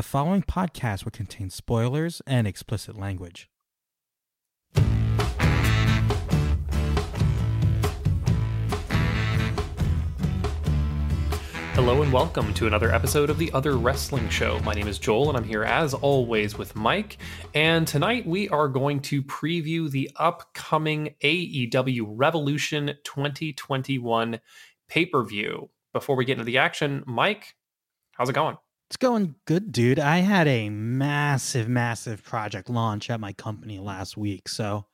The following podcast will contain spoilers and explicit language. Hello and welcome to another episode of the Other Wrestling Show. My name is Joel and I'm here as always with Mike. And tonight we are going to preview the upcoming AEW Revolution 2021 pay per view. Before we get into the action, Mike, how's it going? It's going good, dude. I had a massive, massive project launch at my company last week. So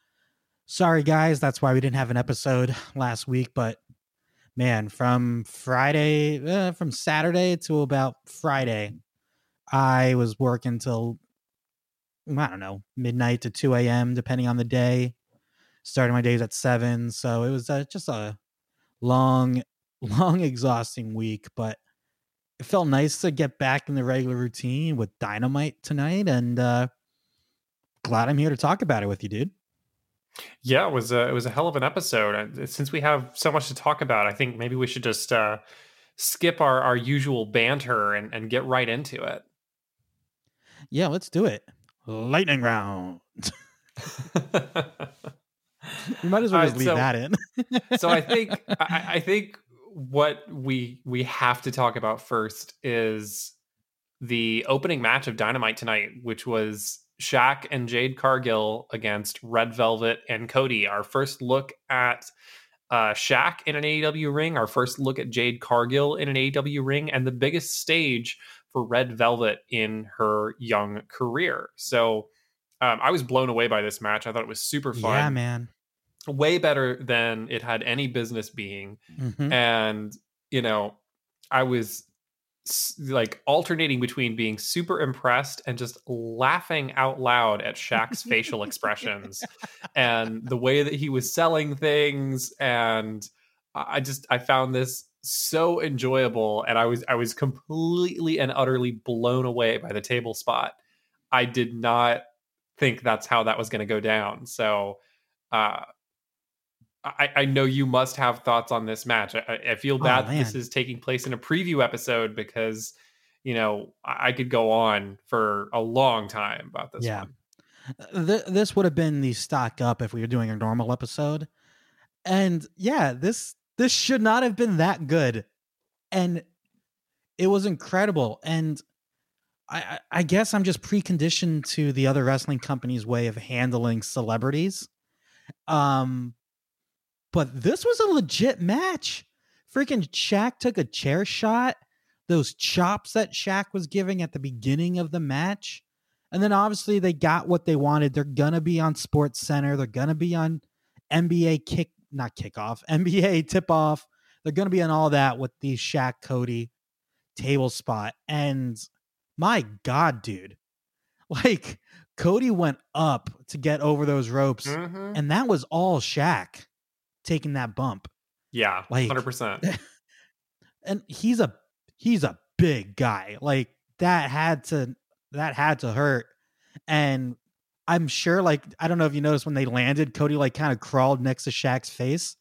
sorry, guys. That's why we didn't have an episode last week. But man, from Friday, uh, from Saturday to about Friday, I was working till, I don't know, midnight to 2 a.m., depending on the day. Starting my days at 7. So it was uh, just a long, long, exhausting week. But it felt nice to get back in the regular routine with Dynamite tonight. And uh, glad I'm here to talk about it with you, dude. Yeah, it was a, it was a hell of an episode. Since we have so much to talk about, I think maybe we should just uh, skip our, our usual banter and, and get right into it. Yeah, let's do it. Lightning round. we might as well just leave so, that in. so I think I, I think what we we have to talk about first is the opening match of Dynamite tonight, which was Shaq and Jade Cargill against Red Velvet and Cody. Our first look at uh, Shaq in an AEW ring, our first look at Jade Cargill in an AEW ring, and the biggest stage for Red Velvet in her young career. So um, I was blown away by this match. I thought it was super fun. Yeah, man. Way better than it had any business being. Mm-hmm. And, you know, I was like alternating between being super impressed and just laughing out loud at Shaq's facial expressions and the way that he was selling things and I just I found this so enjoyable and I was I was completely and utterly blown away by the table spot. I did not think that's how that was going to go down. So uh I, I, know you must have thoughts on this match. I, I feel bad oh, this is taking place in a preview episode because, you know, I, I could go on for a long time about this yeah. one. Uh, th- this would have been the stock up if we were doing a normal episode. And yeah, this this should not have been that good. And it was incredible. And I, I guess I'm just preconditioned to the other wrestling company's way of handling celebrities. Um, but this was a legit match. Freaking Shaq took a chair shot. Those chops that Shaq was giving at the beginning of the match. And then obviously they got what they wanted. They're gonna be on Sports Center. They're gonna be on NBA kick, not kickoff, NBA tip off. They're gonna be on all that with the Shaq Cody table spot. And my God, dude, like Cody went up to get over those ropes, mm-hmm. and that was all Shaq taking that bump. Yeah, like hundred percent. And he's a he's a big guy. Like that had to that had to hurt. And I'm sure, like I don't know if you noticed when they landed, Cody like kind of crawled next to Shaq's face.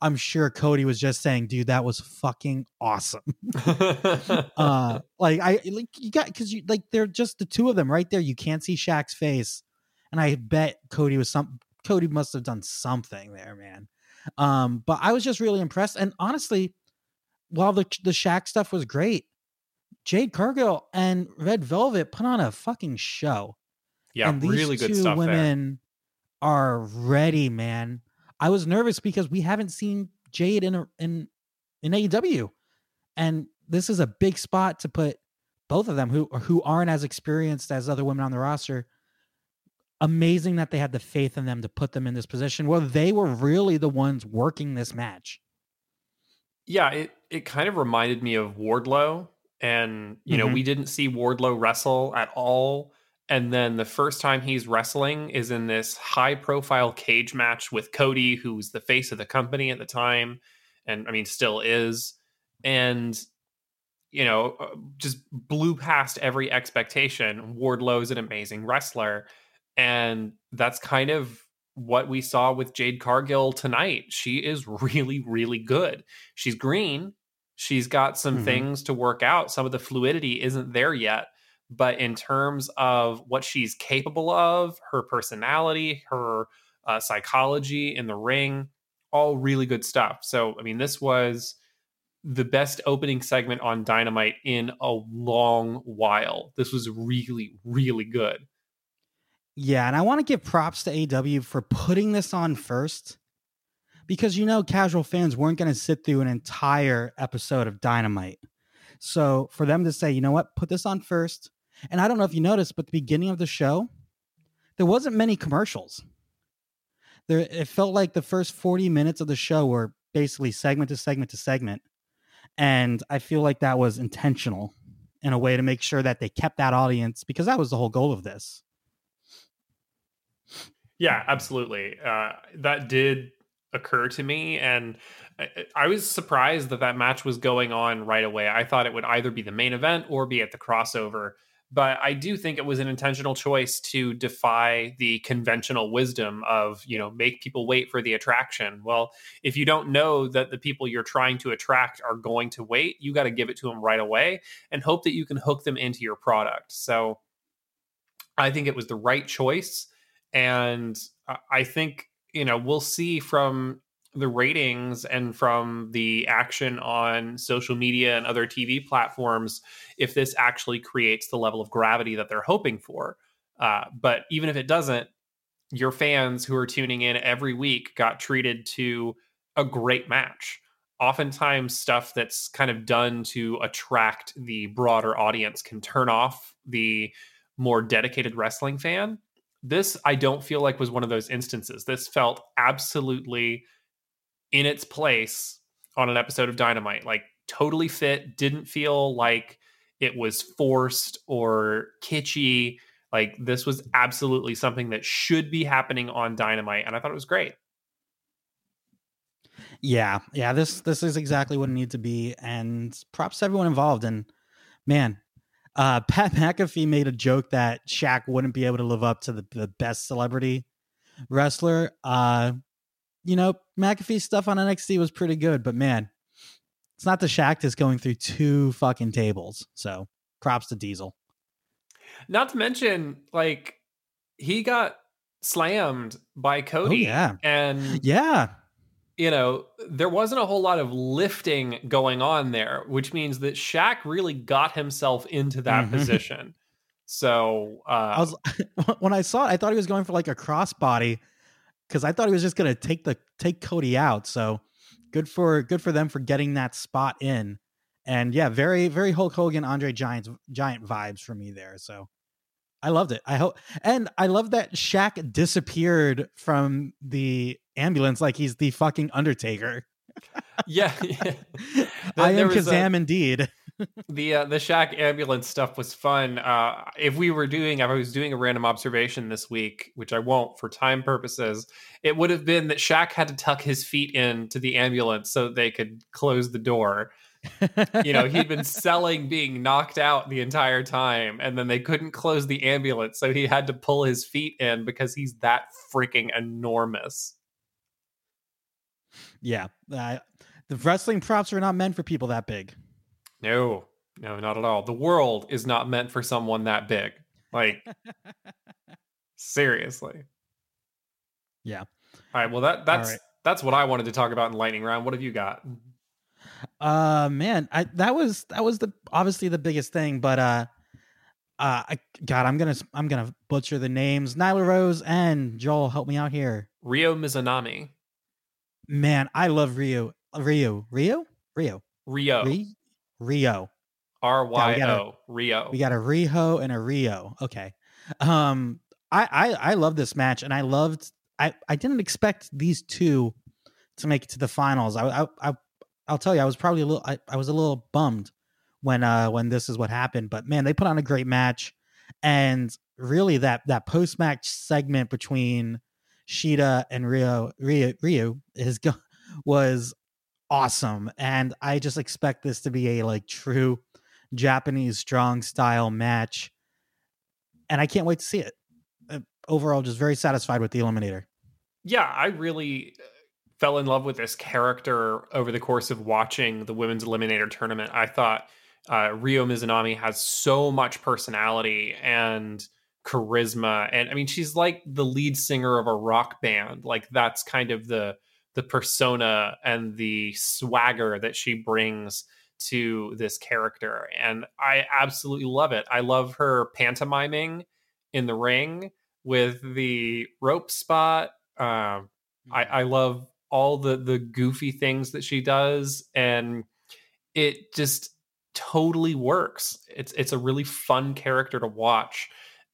I'm sure Cody was just saying, "Dude, that was fucking awesome." uh, like I like you got because you like they're just the two of them right there. You can't see Shaq's face, and I bet Cody was some. Cody must have done something there, man. Um, but I was just really impressed. And honestly, while the the Shaq stuff was great, Jade Cargill and Red Velvet put on a fucking show. Yeah, and these really good two stuff. Women there. are ready, man. I was nervous because we haven't seen Jade in a, in in AEW, and this is a big spot to put both of them who who aren't as experienced as other women on the roster amazing that they had the faith in them to put them in this position where they were really the ones working this match. Yeah, it it kind of reminded me of Wardlow and you know, mm-hmm. we didn't see Wardlow wrestle at all and then the first time he's wrestling is in this high profile cage match with Cody who's the face of the company at the time and I mean still is and you know, uh, just blew past every expectation. Wardlow's an amazing wrestler and that's kind of what we saw with Jade Cargill tonight. She is really, really good. She's green. She's got some mm-hmm. things to work out. Some of the fluidity isn't there yet, but in terms of what she's capable of, her personality, her uh, psychology in the ring, all really good stuff. So, I mean, this was the best opening segment on Dynamite in a long while. This was really, really good. Yeah, and I want to give props to AEW for putting this on first because you know casual fans weren't going to sit through an entire episode of Dynamite. So for them to say, you know what, put this on first. And I don't know if you noticed, but the beginning of the show, there wasn't many commercials. There it felt like the first 40 minutes of the show were basically segment to segment to segment. And I feel like that was intentional in a way to make sure that they kept that audience because that was the whole goal of this. Yeah, absolutely. Uh, that did occur to me, and I, I, was surprised that that match was going on right away. I thought it would either be the main event or be at the crossover. But I do think it was an intentional choice to defy the conventional wisdom of, you know, make people wait for the attraction. Well, if you don't know that the people you're trying to attract are going to wait, you got to give it to them right away and hope that you can hook them into your product. So I think it was the right choice. And I think, you know, we'll see from the ratings and from the action on social media and other TV platforms if this actually creates the level of gravity that they're hoping for. Uh, but even if it doesn't, your fans who are tuning in every week got treated to a great match. Oftentimes, stuff that's kind of done to attract the broader audience can turn off the more dedicated wrestling fan. This, I don't feel like was one of those instances. This felt absolutely in its place on an episode of Dynamite. Like totally fit, didn't feel like it was forced or kitschy. Like this was absolutely something that should be happening on Dynamite, and I thought it was great. Yeah, yeah, this this is exactly what it needs to be, and props to everyone involved. And man, uh, Pat McAfee made a joke that Shaq wouldn't be able to live up to the, the best celebrity wrestler. Uh, you know, McAfee's stuff on NXT was pretty good, but man, it's not the Shaq that's going through two fucking tables. So props to Diesel. Not to mention, like, he got slammed by Cody. Oh, yeah. And yeah. You know, there wasn't a whole lot of lifting going on there, which means that Shaq really got himself into that mm-hmm. position. So uh, I was when I saw it, I thought he was going for like a crossbody because I thought he was just gonna take the take Cody out. So good for good for them for getting that spot in. And yeah, very very Hulk Hogan, Andre Giant Giant vibes for me there. So I loved it. I hope, and I love that Shaq disappeared from the ambulance like he's the fucking Undertaker. yeah, yeah. I am Kazaam a, indeed the uh, the Shaq ambulance stuff was fun. Uh, if we were doing, if I was doing a random observation this week, which I won't for time purposes, it would have been that Shaq had to tuck his feet into the ambulance so they could close the door. You know, he'd been selling being knocked out the entire time, and then they couldn't close the ambulance, so he had to pull his feet in because he's that freaking enormous. Yeah, uh, the wrestling props are not meant for people that big. No, no, not at all. The world is not meant for someone that big. Like, seriously. Yeah. All right. Well, that that's right. that's what I wanted to talk about in lightning round. What have you got? Uh, man, I that was that was the obviously the biggest thing, but uh, uh, I, God, I'm gonna I'm gonna butcher the names. Nyla Rose and Joel, help me out here. Ryo Mizunami. Man, I love Rio. Rio. Rio. Rio. Rio. Rio. Rio. R Y O. Rio. We got a Rio and a Rio. Okay. Um, I, I I love this match, and I loved. I I didn't expect these two to make it to the finals. I I, I I'll tell you, I was probably a little. I, I was a little bummed when uh when this is what happened, but man, they put on a great match, and really that that post match segment between Shida and Rio Rio Rio is was awesome. And I just expect this to be a like true Japanese strong style match. And I can't wait to see it. Overall, just very satisfied with the Eliminator. Yeah, I really fell in love with this character over the course of watching the women's eliminator tournament. I thought uh, Ryo Mizunami has so much personality and charisma, and I mean, she's like the lead singer of a rock band. Like that's kind of the the persona and the swagger that she brings to this character and i absolutely love it i love her pantomiming in the ring with the rope spot um, I, I love all the the goofy things that she does and it just totally works it's it's a really fun character to watch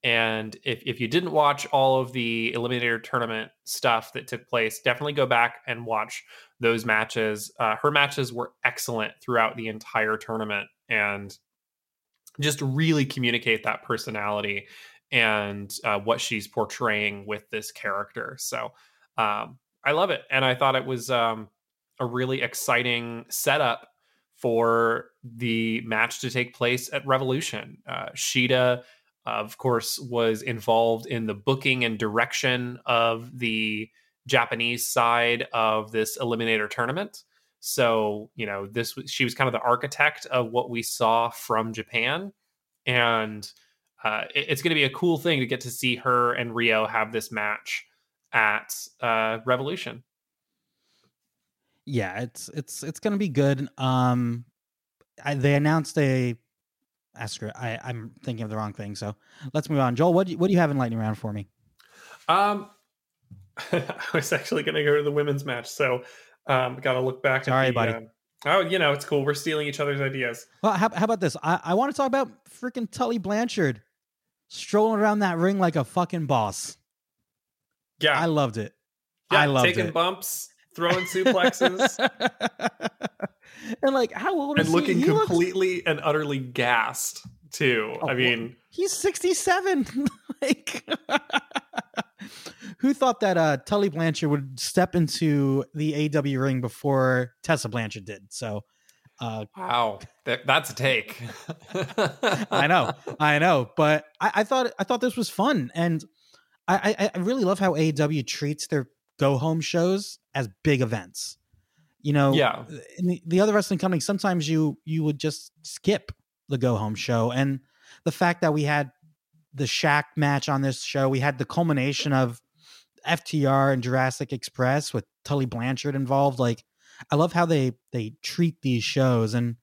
and if, if you didn't watch all of the Eliminator tournament stuff that took place, definitely go back and watch those matches. Uh, her matches were excellent throughout the entire tournament and just really communicate that personality and uh, what she's portraying with this character. So um, I love it. And I thought it was um, a really exciting setup for the match to take place at Revolution. Uh, Shida of course, was involved in the booking and direction of the Japanese side of this eliminator tournament. So, you know, this she was kind of the architect of what we saw from Japan, and uh, it, it's going to be a cool thing to get to see her and Ryo have this match at uh, Revolution. Yeah, it's it's it's going to be good. Um, I, they announced a Asker. I, I'm thinking of the wrong thing. So let's move on. Joel, what do you, what do you have in lightning round for me? Um, I was actually going to go to the women's match, so um, got to look back. Sorry, the, buddy. Uh, oh, you know it's cool. We're stealing each other's ideas. Well, how, how about this? I, I want to talk about freaking Tully Blanchard strolling around that ring like a fucking boss. Yeah, I loved it. Yeah, I loved it. taking it. bumps, throwing suplexes. and like how old and is looking he? He looks- completely and utterly gassed too. Oh, I mean, he's 67 like who thought that uh tully blanchard would step into the AEW ring before tessa blanchard did so uh wow, that, that's a take. i know i know but I, I thought i thought this was fun and i i, I really love how AEW treats their go home shows as big events. You know Yeah. Uh, in the, the other wrestling companies sometimes you you would just skip the go home show. And the fact that we had the Shaq match on this show we had the culmination of FTR and Jurassic Express with Tully Blanchard involved like I love how they they treat these shows. And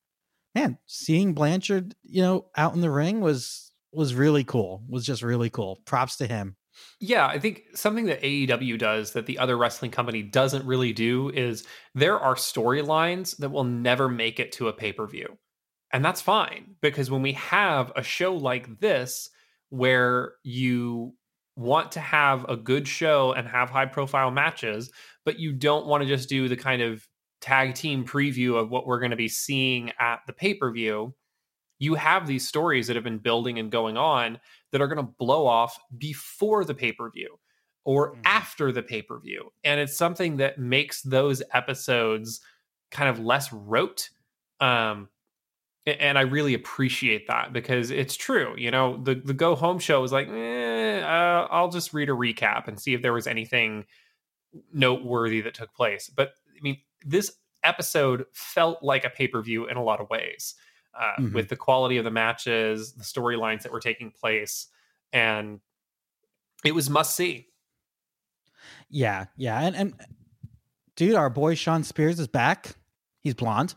man seeing Blanchard you know out in the ring was was really cool was just really cool. Props to him Yeah, I think something that AEW does that the other wrestling company doesn't really do is there are storylines that will never make it to a pay per view. And that's fine because when we have a show like this where you want to have a good show and have high profile matches, but you don't want to just do the kind of tag team preview of what we're going to be seeing at the pay per view, you have these stories that have been building and going on that are going to blow off before the pay per view or Mhm. after the pay per view. And it's something that makes those episodes kind of less rote. Um, and I really appreciate that because it's true. You know, the, the go home show was like, eh, uh, I'll just read a recap and see if there was anything noteworthy that took place. But I mean, this episode felt like a pay per view in a lot of ways uh, Mhm. with the quality of the matches, the storylines that were taking place, and it was must see. Yeah, yeah, and and dude, our boy Shawn Spears is back. He's blonde,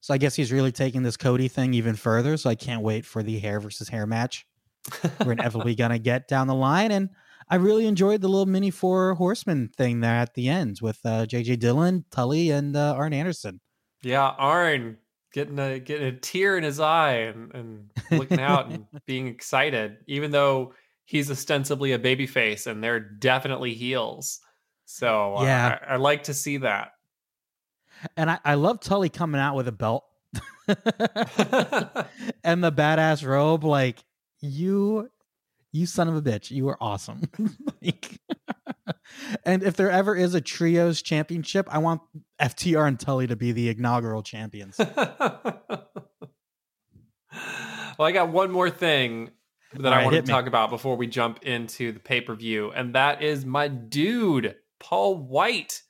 so I guess he's really taking this Cody thing even further. So I can't wait for the hair versus hair match we're inevitably gonna get down the line. And I really enjoyed the little mini four horsemen thing there at the end with uh, JJ Dillon, Tully, and uh, Arn Anderson. yeah, Arn getting a getting a tear in his eye and, and looking out and being excited, even though he's ostensibly a baby face and they're definitely heels. So uh, Yeah. I, I like to see that. And I, I love Tully coming out with a belt and the badass robe. Like you, you son of a bitch, you are awesome. like, and if there ever is a trios championship, I want FTR and Tully to be the inaugural champions. well, I got one more thing that All I right, want to me. talk about before we jump into the pay per view, and that is my dude, Paul White.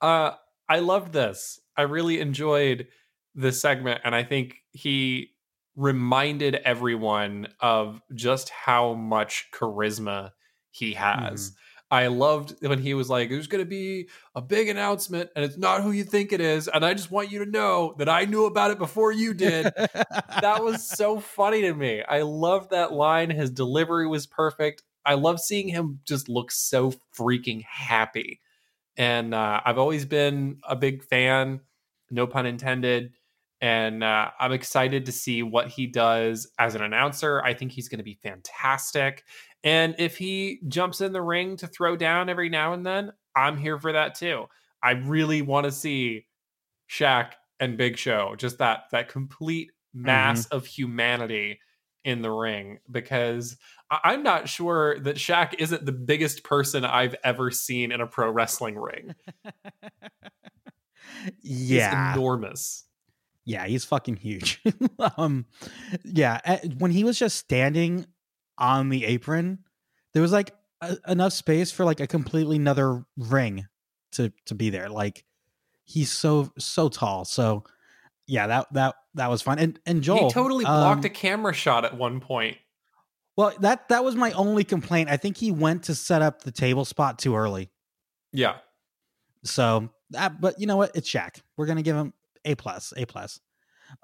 Uh, I loved this. I really enjoyed this segment, and I think he reminded everyone of just how much charisma he has. Mm. I loved when he was like, "There's going to be a big announcement, and it's not who you think it is, and I just want you to know that I knew about it before you did." that was so funny to me. I loved that line. His delivery was perfect. I love seeing him just look so freaking happy, and uh, I've always been a big fan. No pun intended. And uh, I'm excited to see what he does as an announcer. I think he's going to be fantastic. And if he jumps in the ring to throw down every now and then, I'm here for that too. I really want to see Shaq and Big Show, just that that complete mass mm-hmm. of humanity in the ring because I'm not sure that Shaq isn't the biggest person I've ever seen in a pro wrestling ring. yeah. He's enormous. Yeah, he's fucking huge. um yeah, when he was just standing on the apron, there was like a, enough space for like a completely another ring to to be there. Like he's so so tall. So yeah, that that that was fun. And and Joel he totally blocked um, a camera shot at one point. Well, that that was my only complaint. I think he went to set up the table spot too early. Yeah. So that, but you know what? It's Shaq. We're gonna give him a plus, a plus.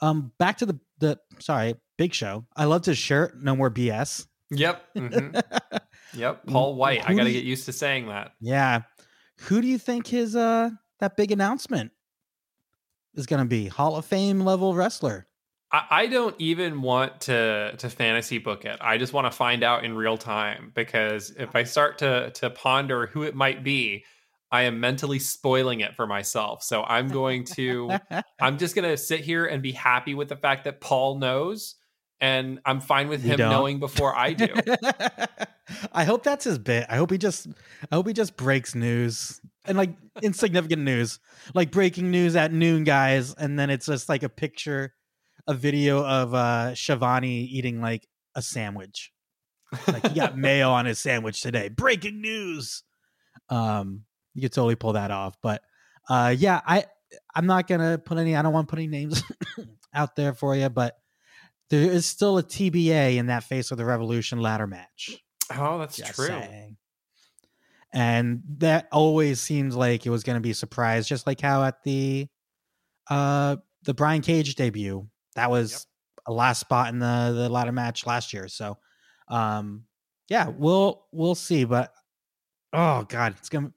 Um, back to the the sorry, Big Show. I loved his shirt. No more BS. Yep. Mm-hmm. yep. Paul White. Who I got to get used to saying that. Yeah. Who do you think his uh that big announcement is going to be? Hall of Fame level wrestler. I, I don't even want to to fantasy book it. I just want to find out in real time because if I start to to ponder who it might be, I am mentally spoiling it for myself. So I'm going to I'm just going to sit here and be happy with the fact that Paul knows and I'm fine with him knowing before I do. I hope that's his bit. I hope he just I hope he just breaks news and like insignificant news. Like breaking news at noon guys and then it's just like a picture a video of uh Schiavone eating like a sandwich. Like he got mayo on his sandwich today. Breaking news. Um you could totally pull that off, but uh yeah, I I'm not going to put any I don't want to put any names out there for you, but there is still a TBA in that Face of the Revolution ladder match. Oh, that's Just true. Saying. And that always seems like it was going to be a surprise, just like how at the uh the Brian Cage debut, that was yep. a last spot in the the ladder match last year. So, um, yeah, we'll we'll see. But oh god, it's gonna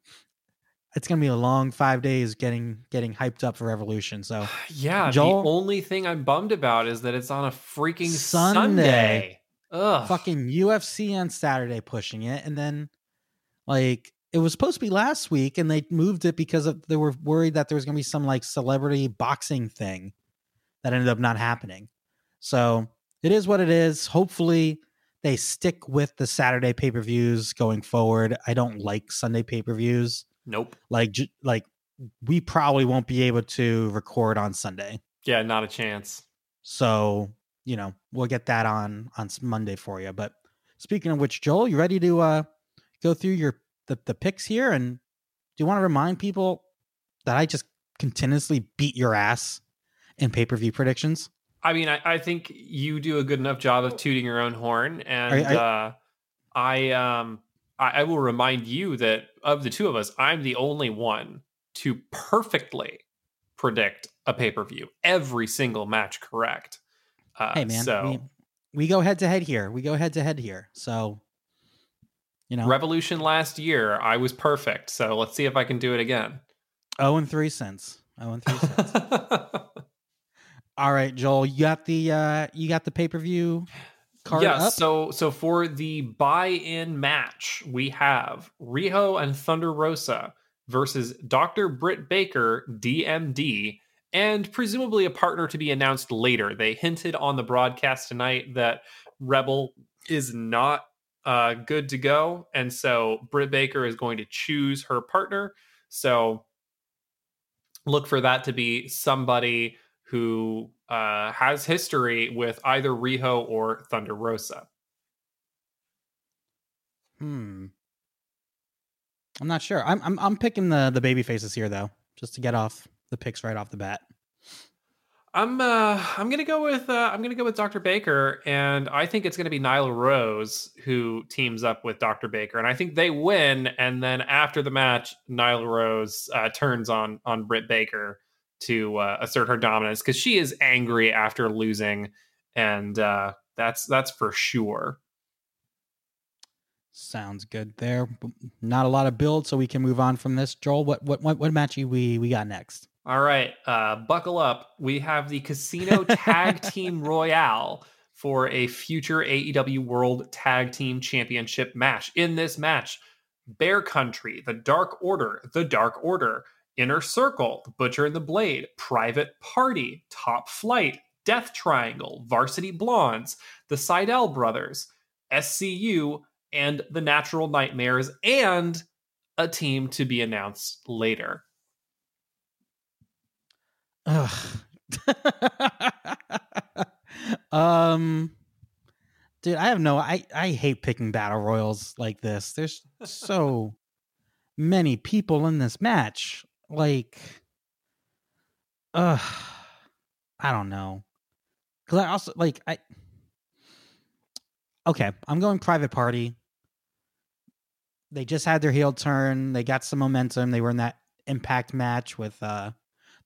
it's gonna be a long five days getting getting hyped up for Revolution. So yeah, Joel, the only thing I'm bummed about is that it's on a freaking Sunday. Sunday. Ugh. Fucking UFC on Saturday pushing it, and then like it was supposed to be last week, and they moved it because of, they were worried that there was gonna be some like celebrity boxing thing that ended up not happening. So it is what it is. Hopefully they stick with the Saturday pay per views going forward. I don't like Sunday pay per views Nope. Like like we probably won't be able to record on Sunday. Yeah, not a chance. So, you know, we'll get that on on Monday for you. But speaking of which, Joel, you ready to uh go through your the, the picks here and do you want to remind people that I just continuously beat your ass in pay-per-view predictions? I mean, I, I think you do a good enough job of tooting your own horn and uh I um I, I will remind you that of the two of us, I'm the only one to perfectly predict a pay per view, every single match correct. Uh, hey man, so we, we go head to head here. We go head to head here. So you know, Revolution last year, I was perfect. So let's see if I can do it again. Oh, and three cents. Oh, and three cents. All right, Joel, you got the uh you got the pay per view card yeah, up? so so for the buy-in match, we have Riho and Thunder Rosa versus Dr. Britt Baker, DMD, and presumably a partner to be announced later. They hinted on the broadcast tonight that Rebel is not uh, good to go, and so Britt Baker is going to choose her partner. So look for that to be somebody who uh, has history with either Riho or Thunder Rosa. Hmm. I'm not sure. I'm I'm I'm picking the the baby faces here though, just to get off the picks right off the bat. I'm uh I'm gonna go with uh I'm gonna go with Dr. Baker, and I think it's gonna be Nyla Rose who teams up with Dr. Baker, and I think they win. And then after the match, Nyla Rose uh, turns on on Britt Baker to uh, assert her dominance because she is angry after losing, and uh, that's that's for sure. Sounds good there. Not a lot of build, so we can move on from this. Joel, what what what, what match we we got next? All right, uh, buckle up. We have the Casino Tag Team Royale for a future AEW World Tag Team Championship match. In this match, Bear Country, The Dark Order, The Dark Order, Inner Circle, The Butcher and the Blade, Private Party, Top Flight, Death Triangle, Varsity Blondes, The Sydal Brothers, SCU, and The Natural Nightmares, and a team to be announced later. Ugh. um dude, I have no I I hate picking battle royals like this. There's so many people in this match. Like uh I don't know. Cuz I also like I Okay, I'm going private party. They just had their heel turn. They got some momentum. They were in that impact match with uh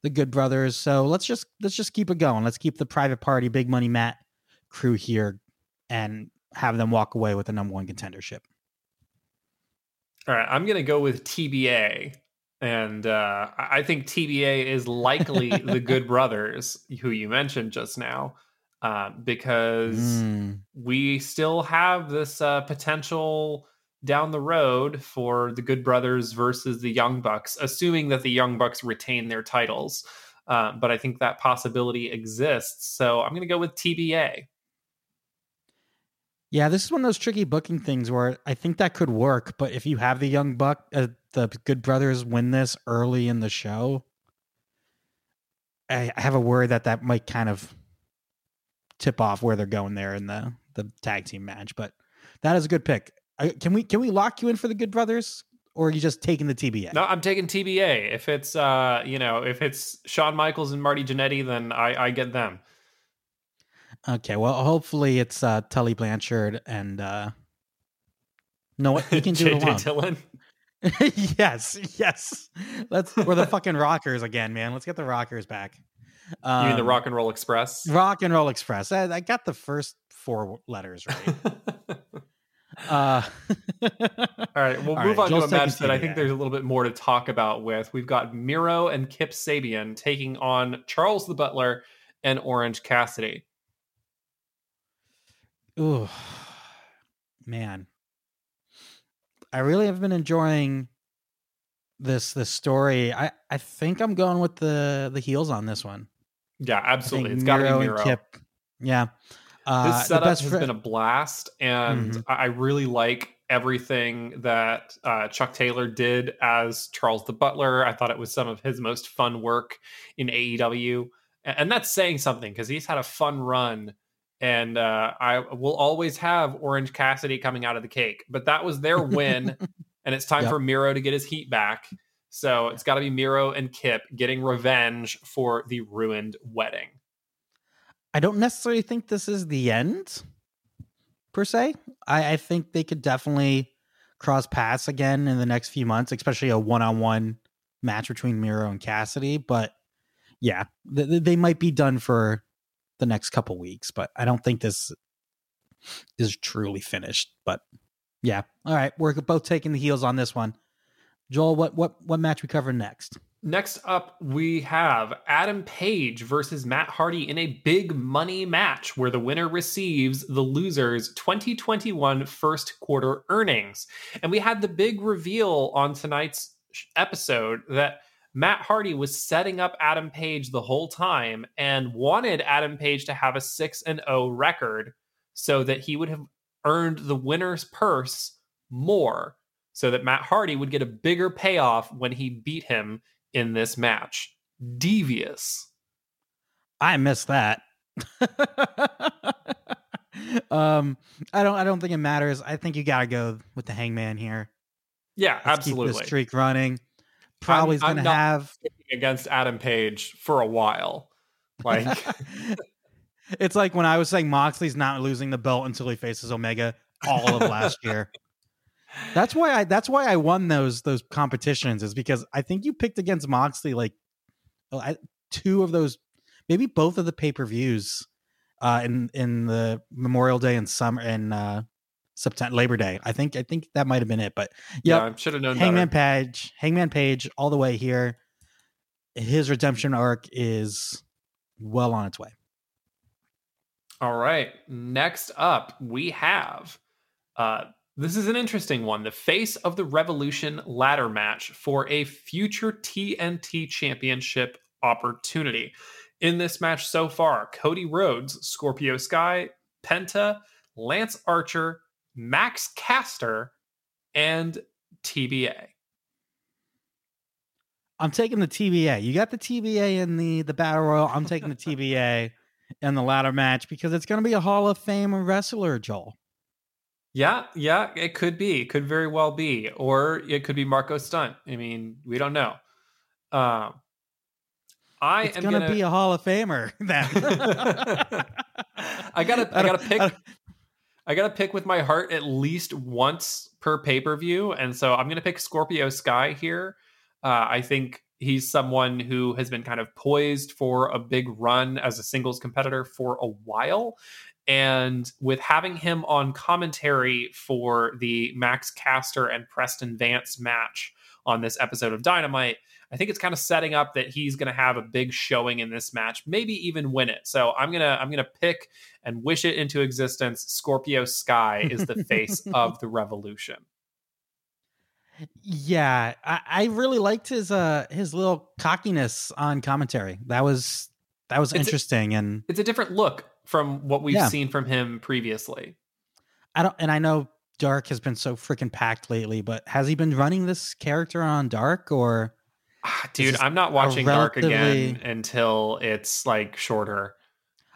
the Good Brothers. So let's just let's just keep it going. Let's keep the private party, big money Matt crew here, and have them walk away with the number one contendership. All right, I'm gonna go with TBA, and uh, I think TBA is likely the Good Brothers, who you mentioned just now, uh, because mm. we still have this uh, potential down the road for the Good Brothers versus the Young Bucks, assuming that the Young Bucks retain their titles. Uh, but I think that possibility exists. So I'm going to go with TBA. Yeah, this is one of those tricky booking things where I think that could work. But if you have the Young Buck, uh, the Good Brothers win this early in the show, I, I have a worry that that might kind of tip off where they're going there in the the tag team match. But that is a good pick can we can we lock you in for the Good Brothers, or are you just taking the TBA? No, I'm taking TBA. If it's uh, you know, if it's Shawn Michaels and Marty Jannetty, then I I get them. Okay, well, hopefully it's uh Tully Blanchard and uh no, what you can do it alone. Dillon. yes, yes. Let's we're the fucking rockers again, man. Let's get the rockers back. Um, you mean the um, Rock and Roll Express? Rock and Roll Express. I, I got the first four letters right. Uh, All right, we'll All move right, on to a match that I think there's a little bit more to talk about with. We've got Miro and Kip Sabian taking on Charles the Butler and Orange Cassidy. Ooh, man. I really have been enjoying this this story. I I think I'm going with the the heels on this one. Yeah, absolutely. It's got to be Miro. Kip. Yeah. Uh, this setup has fr- been a blast, and mm-hmm. I really like everything that uh, Chuck Taylor did as Charles the Butler. I thought it was some of his most fun work in AEW, and, and that's saying something because he's had a fun run. And uh, I will always have Orange Cassidy coming out of the cake, but that was their win, and it's time yep. for Miro to get his heat back. So it's got to be Miro and Kip getting revenge for the ruined wedding. I don't necessarily think this is the end per se. I, I think they could definitely cross paths again in the next few months, especially a one on one match between Miro and Cassidy. But yeah, th- they might be done for the next couple weeks, but I don't think this is truly finished. But yeah, all right, we're both taking the heels on this one. Joel, what what what match we cover next? Next up, we have Adam Page versus Matt Hardy in a big money match where the winner receives the loser's 2021 first quarter earnings. And we had the big reveal on tonight's episode that Matt Hardy was setting up Adam Page the whole time and wanted Adam Page to have a 6 and 0 record so that he would have earned the winner's purse more so that Matt Hardy would get a bigger payoff when he beat him in this match. Devious. I missed that. um, I don't. I don't think it matters. I think you gotta go with the Hangman here. Yeah, Let's absolutely. Keep this streak running. Probably I'm, gonna have against Adam Page for a while. Like it's like when I was saying Moxley's not losing the belt until he faces Omega all of last year. That's why I that's why I won those those competitions is because I think you picked against Moxley like two of those maybe both of the pay-per-views uh in in the Memorial Day and summer and uh September Labor Day. I think I think that might have been it, but yep, yeah, I should have known. Hangman better. Page, Hangman Page, all the way here. His redemption arc is well on its way. All right. Next up, we have uh, this is an interesting one. The face of the Revolution ladder match for a future TNT championship opportunity. In this match so far, Cody Rhodes, Scorpio Sky, Penta, Lance Archer, Max Caster, and TBA. I'm taking the TBA. You got the TBA in the the battle royal. I'm taking the TBA in the ladder match because it's going to be a Hall of Fame wrestler, Joel. Yeah, yeah, it could be. It could very well be, or it could be Marko Stunt. I mean, we don't know. Um, I it's am gonna, gonna be a Hall of Famer. Then I gotta, I, gotta pick. I, I gotta pick with my heart at least once per pay per view, and so I'm gonna pick Scorpio Sky here. Uh, I think he's someone who has been kind of poised for a big run as a singles competitor for a while. And with having him on commentary for the Max Caster and Preston Vance match on this episode of Dynamite, I think it's kind of setting up that he's going to have a big showing in this match, maybe even win it. So I'm gonna I'm gonna pick and wish it into existence. Scorpio Sky is the face of the Revolution. Yeah, I, I, really liked his uh his little cockiness on commentary. That was that was it's interesting, a, and it's a different look from what we've yeah. seen from him previously. I don't, and I know Dark has been so freaking packed lately, but has he been running this character on Dark or? Ah, dude, I'm not watching relatively... Dark again until it's like shorter.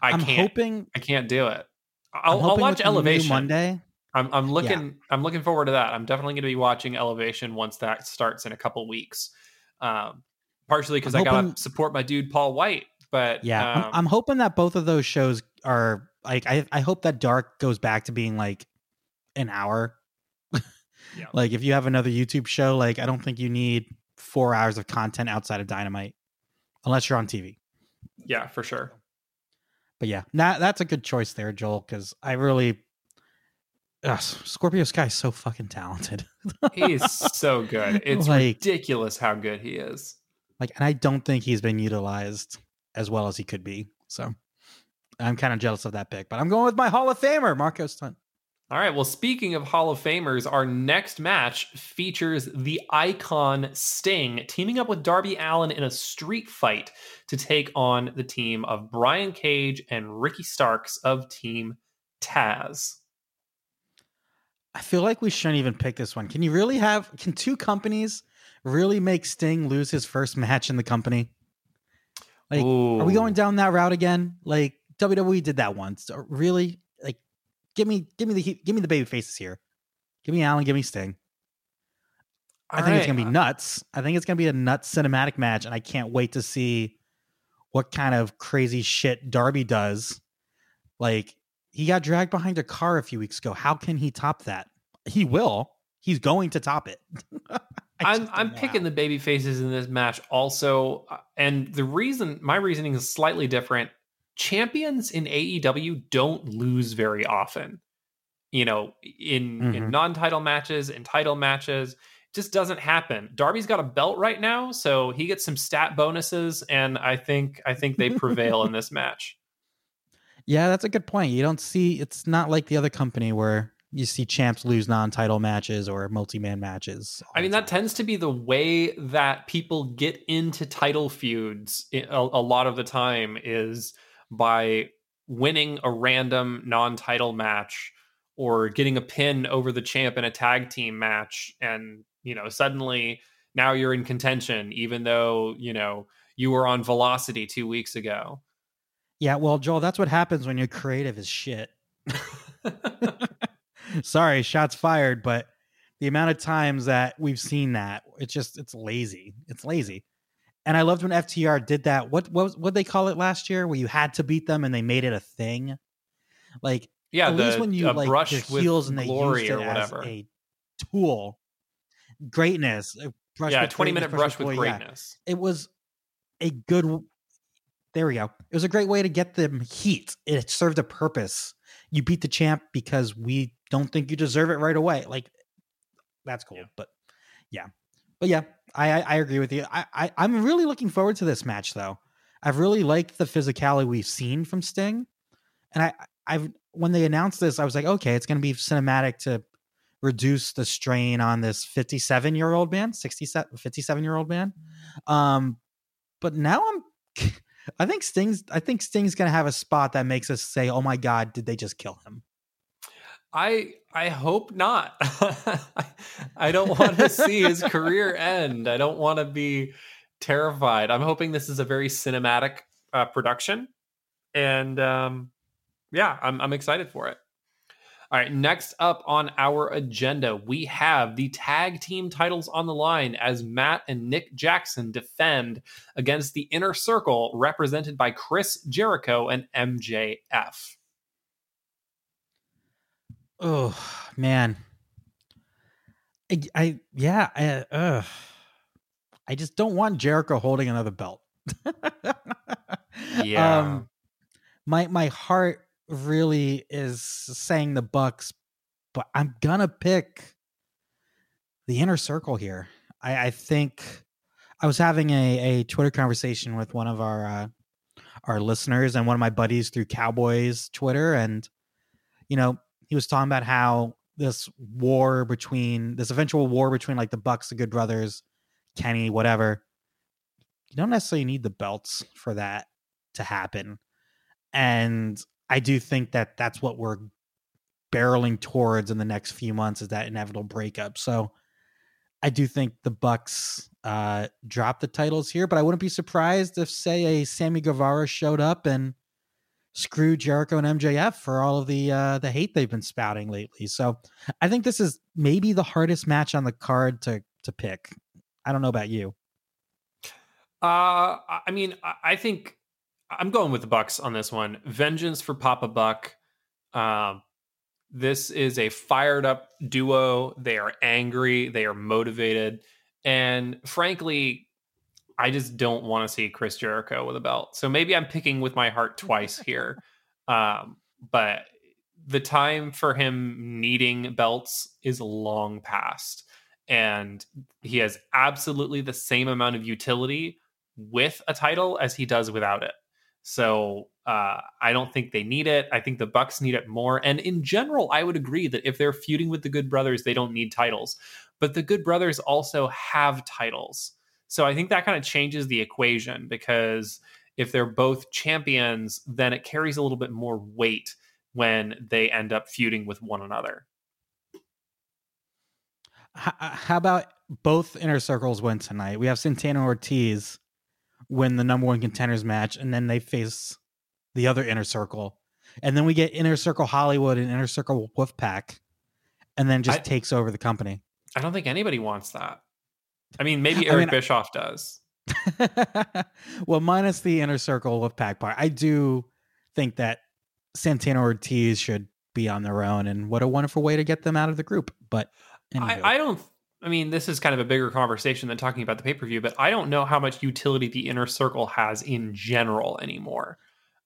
I am can't. Hoping I can't do it. I'll, I'll watch Elevation Monday. I'm I'm looking yeah. I'm looking forward to that. I'm definitely going to be watching Elevation once that starts in a couple weeks. Um, partially because I gotta support my dude Paul White. But yeah, um, I'm, I'm, hoping that both of those shows are like I I hope that Dark goes back to being like an hour. yeah. Like if you have another YouTube show, like I don't think you need four hours of content outside of Dynamite, unless you're on TV. Yeah, for sure. But yeah, that that's a good choice there, Joel, because I really Ugh, Scorpio Sky is so fucking talented. He's so good. It's like, ridiculous how good he is. Like, and I don't think he's been utilized as well as he could be. So I'm kind of jealous of that pick, but I'm going with my Hall of Famer, Marko Stunt. All right. Well, speaking of Hall of Famers, our next match features the icon Sting teaming up with Darby Allin in a street fight to take on the team of Brian Cage and Ricky Starks of Team Taz. I feel like we shouldn't even pick this one. Can you really have can two companies really make Sting lose his first match in the company? Like Ooh. are we going down that route again? Like WWE did that once. Really? Give me give me the give me the baby faces here. Give me Allin, give me Sting. All I think right. it's gonna be nuts. I think it's gonna be a nuts cinematic match, and I can't wait to see what kind of crazy shit Darby does. Like he got dragged behind a car a few weeks ago. How can he top that? He will. He's going to top it. I'm I'm picking the baby faces in this match also, uh, and the reason my reasoning is slightly different. Champions in AEW don't lose very often. You know, in mm-hmm. in non-title matches, in title matches, just doesn't happen. Darby's got a belt right now, so he gets some stat bonuses, and I think I think they prevail in this match. Yeah, that's a good point. You don't see it's not like the other company where you see champs lose non-title matches or multi-man matches. I mean, that tends to be the way that people get into title feuds a, a lot of the time is by winning a random non-title match or getting a pin over the champ in a tag team match and, you know, suddenly now you're in contention even though, you know, you were on velocity 2 weeks ago. Yeah, well, Joel, that's what happens when you're creative as shit. Sorry, shots fired, but the amount of times that we've seen that, it's just it's lazy. It's lazy. And I loved when FTR did that. What what what they call it last year, where you had to beat them and they made it a thing. Like yeah, at the, least when you like brush their heels and they used it or whatever. as a tool, greatness. a brush yeah, with twenty minute greatness, brush with yeah. greatness. It was a good. There we go. It was a great way to get them heat. It served a purpose. You beat the champ because we don't think you deserve it right away. Like that's cool. Yeah. But yeah, but yeah, I I, agree with you. I, I I'm really looking forward to this match though. I've really liked the physicality we've seen from Sting, and I I've when they announced this, I was like, okay, it's going to be cinematic to reduce the strain on this 57 year old man, 67 57 year old man. Um, but now I'm. I think Sting's. I think Sting's gonna have a spot that makes us say, "Oh my God, did they just kill him?" I I hope not. I don't want to see his career end. I don't want to be terrified. I'm hoping this is a very cinematic uh, production, and um, yeah, I'm I'm excited for it. All right, next up on our agenda, we have the tag team titles on the line as Matt and Nick Jackson defend against the Inner Circle, represented by Chris Jericho and MJF. Oh man, I, I yeah, I, uh, I just don't want Jericho holding another belt. Yeah. um, my my heart really is saying the Bucks, but I'm gonna pick the inner circle here. I, I think I was having a, a Twitter conversation with one of our uh, our listeners and one of my buddies through Cowboys Twitter, and you know he was talking about how this war between this eventual war between like the Bucks, the Good Brothers, Kenny, whatever. You don't necessarily need the belts for that to happen, and I do think that that's what we're barreling towards in the next few months is that inevitable breakup. So I do think the Bucks uh drop the titles here, but I wouldn't be surprised if say a Sammy Guevara showed up and screwed Jericho and MJF for all of the uh the hate they've been spouting lately. So I think this is maybe the hardest match on the card to to pick. I don't know about you. Uh, I mean, I think I'm going with the Bucks on this one. Vengeance for Papa Buck. Um, this is a fired up duo. They are angry. They are motivated, and frankly, I just don't want to see Chris Jericho with a belt. So maybe I'm picking with my heart twice here. Um, but the time for him needing belts is long past, and he has absolutely the same amount of utility with a title as he does without it. So uh, I don't think they need it. I think the Bucks need it more. And in general, I would agree that if they're feuding with the Good Brothers, they don't need titles. But the Good Brothers also have titles. So I think that kind of changes the equation because if they're both champions, then it carries a little bit more weight when they end up feuding with one another. Uh, how about both inner circles win tonight? We have Santana Ortiz win the number one contenders match, and then they face the other inner circle, and then we get inner circle Hollywood and inner circle Wolfpack, and then just I- takes over the company. I don't think anybody wants that. I mean, maybe I Eric mean, Bischoff does. well, minus the inner circle Wolfpack part, I do think that Santana Ortiz should be on their own, and what a wonderful way to get them out of the group. But. I, I don't. I mean, this is kind of a bigger conversation than talking about the pay per view, but I don't know how much utility the inner circle has in general anymore.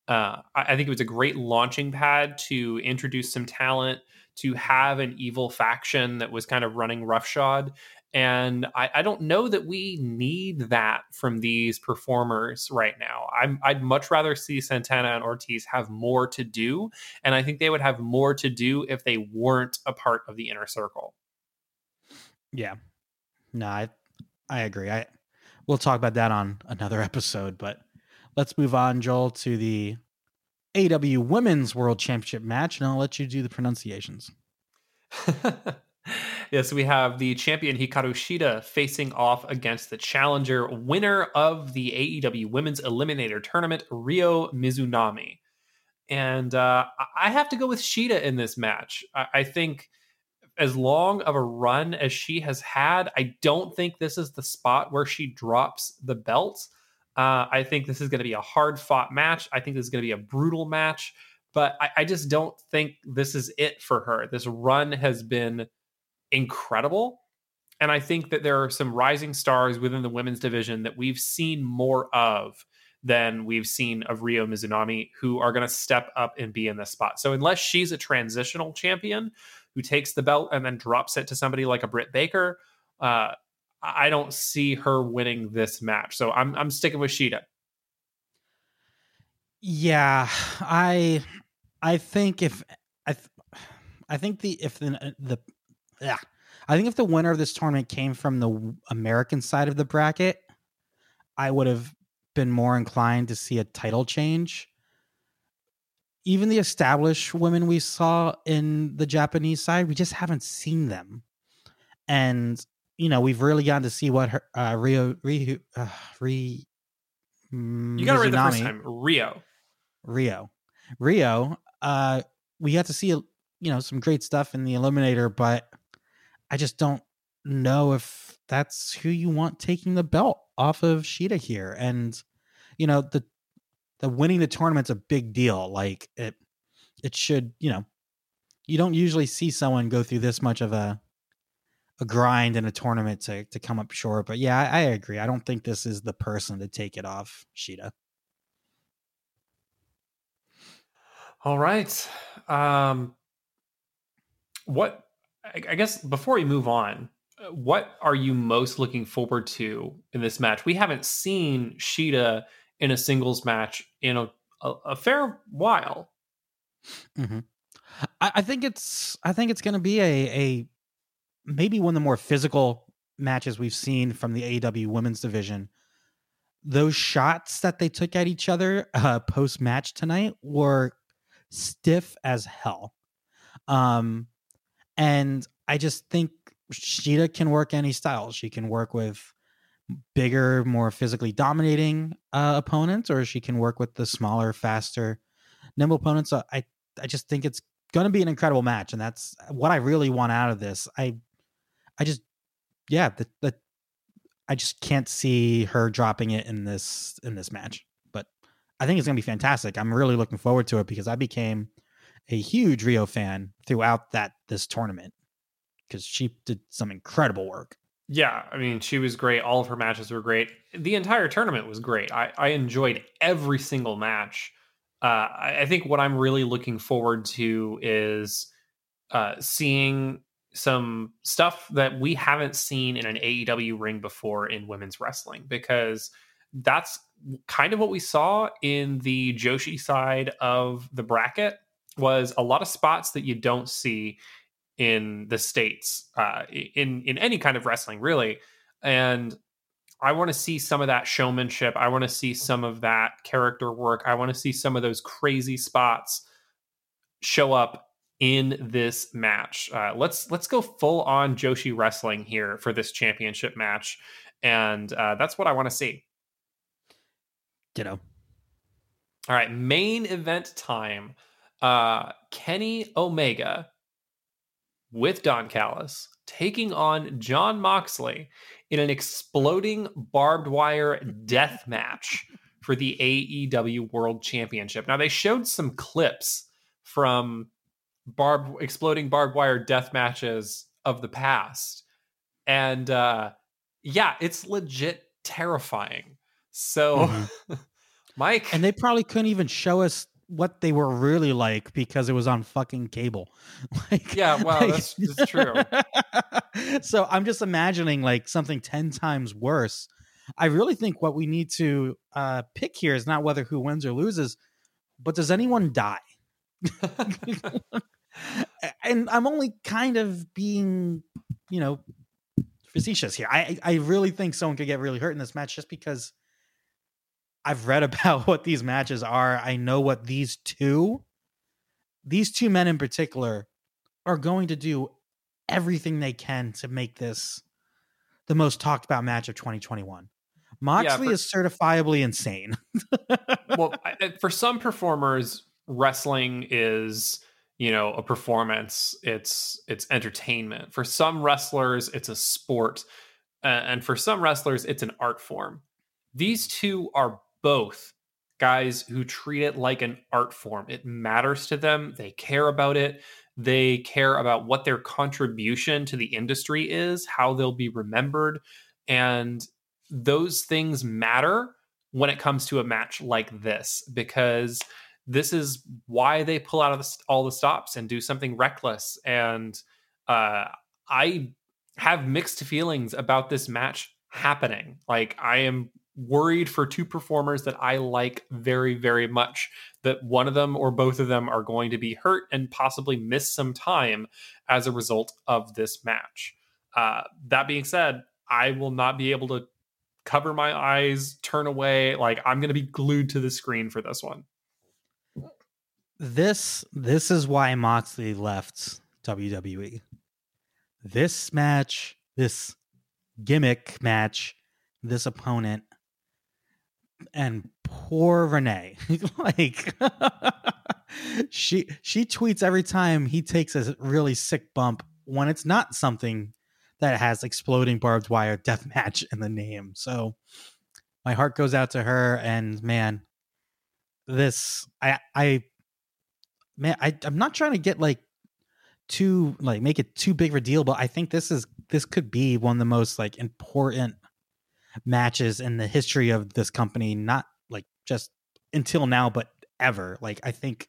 Uh, I, I think it was a great launching pad to introduce some talent, to have an evil faction that was kind of running roughshod. And I, I don't know that we need that from these performers right now. I'm, I'd much rather see Santana and Ortiz have more to do. And I think they would have more to do if they weren't a part of the inner circle. Yeah. No, I I agree. I we'll talk about that on another episode, but let's move on, Joel, to the AEW Women's World Championship match, and I'll let you do the pronunciations. yes, we have the champion Hikaru Shida facing off against the challenger, winner of the AEW Women's Eliminator Tournament, Ryo Mizunami. And uh, I have to go with Shida in this match. I, I think as long of a run as she has had, I don't think this is the spot where she drops the belt. Uh, I think this is going to be a hard fought match. I think this is going to be a brutal match, but I, I just don't think this is it for her. This run has been incredible. And I think that there are some rising stars within the women's division that we've seen more of than we've seen of Ryo Mizunami who are going to step up and be in this spot. So unless she's a transitional champion who takes the belt and then drops it to somebody like a Britt Baker, uh, I don't see her winning this match. So I'm I'm sticking with Shida. Yeah, I I think if I I think the if the the yeah, I think if the winner of this tournament came from the American side of the bracket, I would have been more inclined to see a title change. Even the established women we saw in the Japanese side, we just haven't seen them. And you know, we've really gotten to see what her uh, Ryo Ryo uh, Ryo. You got it right the first time. Ryo. Ryo. Ryo. Uh, we got to see you know some great stuff in the Eliminator, but I just don't know if that's who you want taking the belt off of Shida here. And you know, the the winning the tournament's a big deal. Like it it should, you know, you don't usually see someone go through this much of a a grind in a tournament to to come up short. But yeah, I, I agree. I don't think this is the person to take it off Shida. All right. Um what I guess before we move on, what are you most looking forward to in this match? We haven't seen Shida in a singles match in a, a, a fair while. Mm-hmm. I, I, think it's I think it's going to be a a maybe one of the more physical matches we've seen from the AEW women's division. Those shots that they took at each other uh, post match tonight were stiff as hell. Um, and I just think Shida can work any style. She can work with bigger, more physically dominating uh, opponents, or she can work with the smaller, faster, nimble opponents. So I, I just think it's going to be an incredible match, and that's what I really want out of this. I, I just, yeah, the, the, I just can't see her dropping it in this in this match. But I think it's going to be fantastic. I'm really looking forward to it because I became a huge Ryo fan throughout that this tournament because she did some incredible work. Yeah, I mean, she was great. All of her matches were great. The entire tournament was great. I, I enjoyed every single match. Uh, I, I, think what I'm really looking forward to is uh, seeing some stuff that we haven't seen in an AEW ring before in women's wrestling because that's kind of what we saw in the Joshi side of the bracket was a lot of spots that you don't see in the states uh, in in any kind of wrestling really and i want to see some of that showmanship i want to see some of that character work i want to see some of those crazy spots show up in this match uh, let's let's go full on joshi wrestling here for this championship match and uh, that's what i want to see. Ditto. All right main event time uh kenny omega with Don Callis taking on Jon Moxley in an exploding barbed wire death match for the AEW World Championship. Now they showed some clips from barbed exploding barbed wire death matches of the past. And uh yeah, it's legit terrifying. So mm-hmm. Mike And they probably couldn't even show us what they were really like because it was on fucking cable. like, yeah, well, like, that's, that's true. so I'm just imagining like something 10 times worse. I really think what we need to uh, pick here is not whether who wins or loses, but does anyone die? and I'm only kind of being, you know, facetious here. I I really think someone could get really hurt in this match just because I've read about what these matches are. I know what these two, these two men in particular, are going to do everything they can to make this the most talked about match of 2021. Moxley yeah, for, is certifiably insane. well, for some performers, wrestling is you know a performance it's it's entertainment for some wrestlers it's a sport uh, and for some wrestlers it's an art form these two are both guys who treat it like an art form it matters to them they care about it they care about what their contribution to the industry is how they'll be remembered and those things matter when it comes to a match like this because this is why they pull out of the, all the stops and do something reckless. And uh, I have mixed feelings about this match happening. Like I am worried for two performers that I like very, very much that one of them or both of them are going to be hurt and possibly miss some time as a result of this match. Uh, that being said, I will not be able to cover my eyes, turn away. Like I'm going to be glued to the screen for this one this this is why Moxley left WWE. This match, this gimmick match, this opponent, and poor Renee. like she she tweets every time he takes a really sick bump when it's not something that has exploding barbed wire death match in the name. So my heart goes out to her and man, this I I man, I, I'm not trying to get like too like make it too big of a deal, but I think this is this could be one of the most like important matches in the history of this company, not like just until now, but ever. Like I think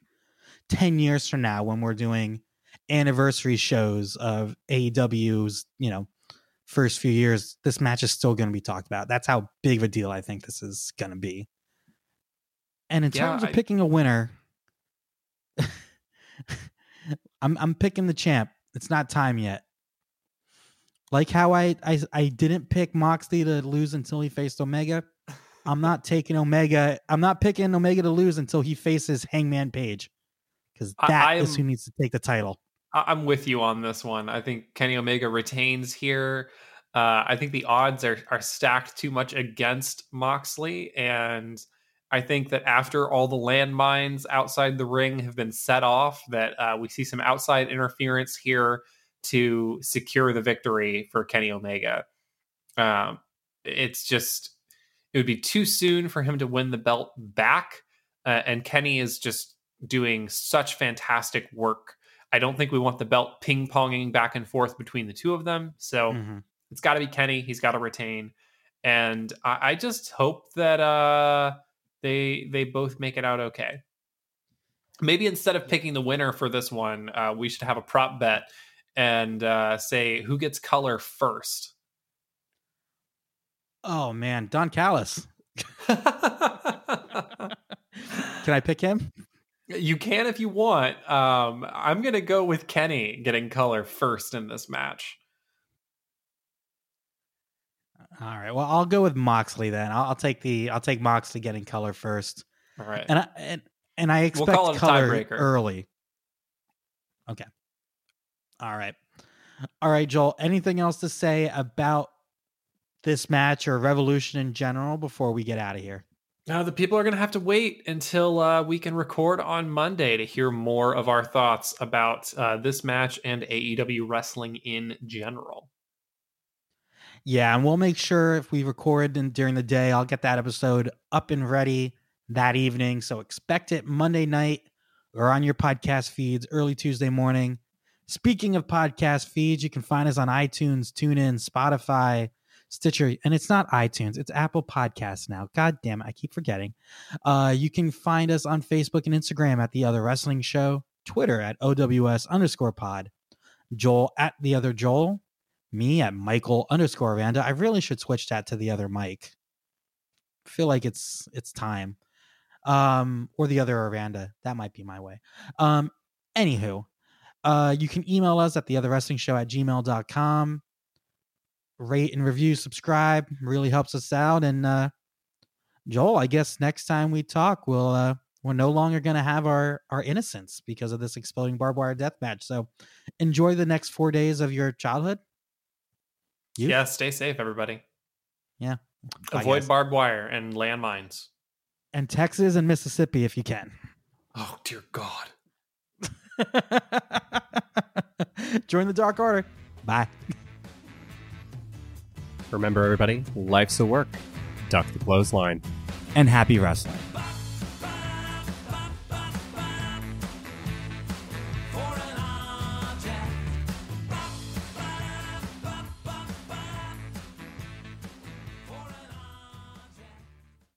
10 years from now when we're doing anniversary shows of AEW's, you know, first few years, this match is still going to be talked about. That's how big of a deal I think this is going to be. And in yeah, terms of I, picking a winner, I'm I'm picking the champ. It's not time yet. Like how I I I didn't pick Moxley to lose until he faced Omega. I'm not taking Omega. I'm not picking Omega to lose until he faces Hangman Page, because that I, is who needs to take the title. I'm with you on this one. I think Kenny Omega retains here. Uh, I think the odds are are stacked too much against Moxley, and I think that after all the landmines outside the ring have been set off, that uh, we see some outside interference here to secure the victory for Kenny Omega. Um, it's just it would be too soon for him to win the belt back, uh, and Kenny is just doing such fantastic work. I don't think we want the belt ping ponging back and forth between the two of them. So mm-hmm. it's got to be Kenny. He's got to retain, and I, I just hope that. Uh, they they both make it out okay. Maybe instead of picking the winner for this one, uh, we should have a prop bet and uh, say who gets color first. Oh man, Don Callis. can I pick him? You can if you want. Um, I'm gonna go with Kenny getting color first in this match. All right. Well, I'll go with Moxley then. I'll, I'll take the I'll take Moxley getting color first. All right. And I and, and I expect we'll color early. Okay. All right. All right, Joel. Anything else to say about this match or Revolution in general before we get out of here? Now, the people are going to have to wait until uh, we can record on Monday to hear more of our thoughts about uh, this match and AEW wrestling in general. Yeah, and we'll make sure if we record in, during the day, I'll get that episode up and ready that evening. So expect it Monday night or on your podcast feeds early Tuesday morning. Speaking of podcast feeds, you can find us on iTunes, TuneIn, Spotify, Stitcher, and it's not iTunes, it's Apple Podcasts now. God damn it, I keep forgetting. Uh, you can find us on Facebook and Instagram at The Other Wrestling Show, Twitter at OWS underscore pod, Joel at The Other Joel, me at Michael underscore Randa. I really should switch that to the other Mike. I feel like it's it's time. Um, or the other Aranda. That might be my way. Um, anywho, uh, you can email us at the other wrestling show at gmail.com. Rate and review, subscribe, really helps us out. And uh Joel, I guess next time we talk, we'll uh we're no longer gonna have our our innocence because of this exploding barbed wire death match. So enjoy the next four days of your childhood you? Yeah, stay safe, everybody. Yeah. Avoid barbed wire and landmines. And Texas and Mississippi if you can. Oh, dear God. Join the Dark Order. Bye. Remember, everybody, life's a work. Duck the clothesline. And happy wrestling.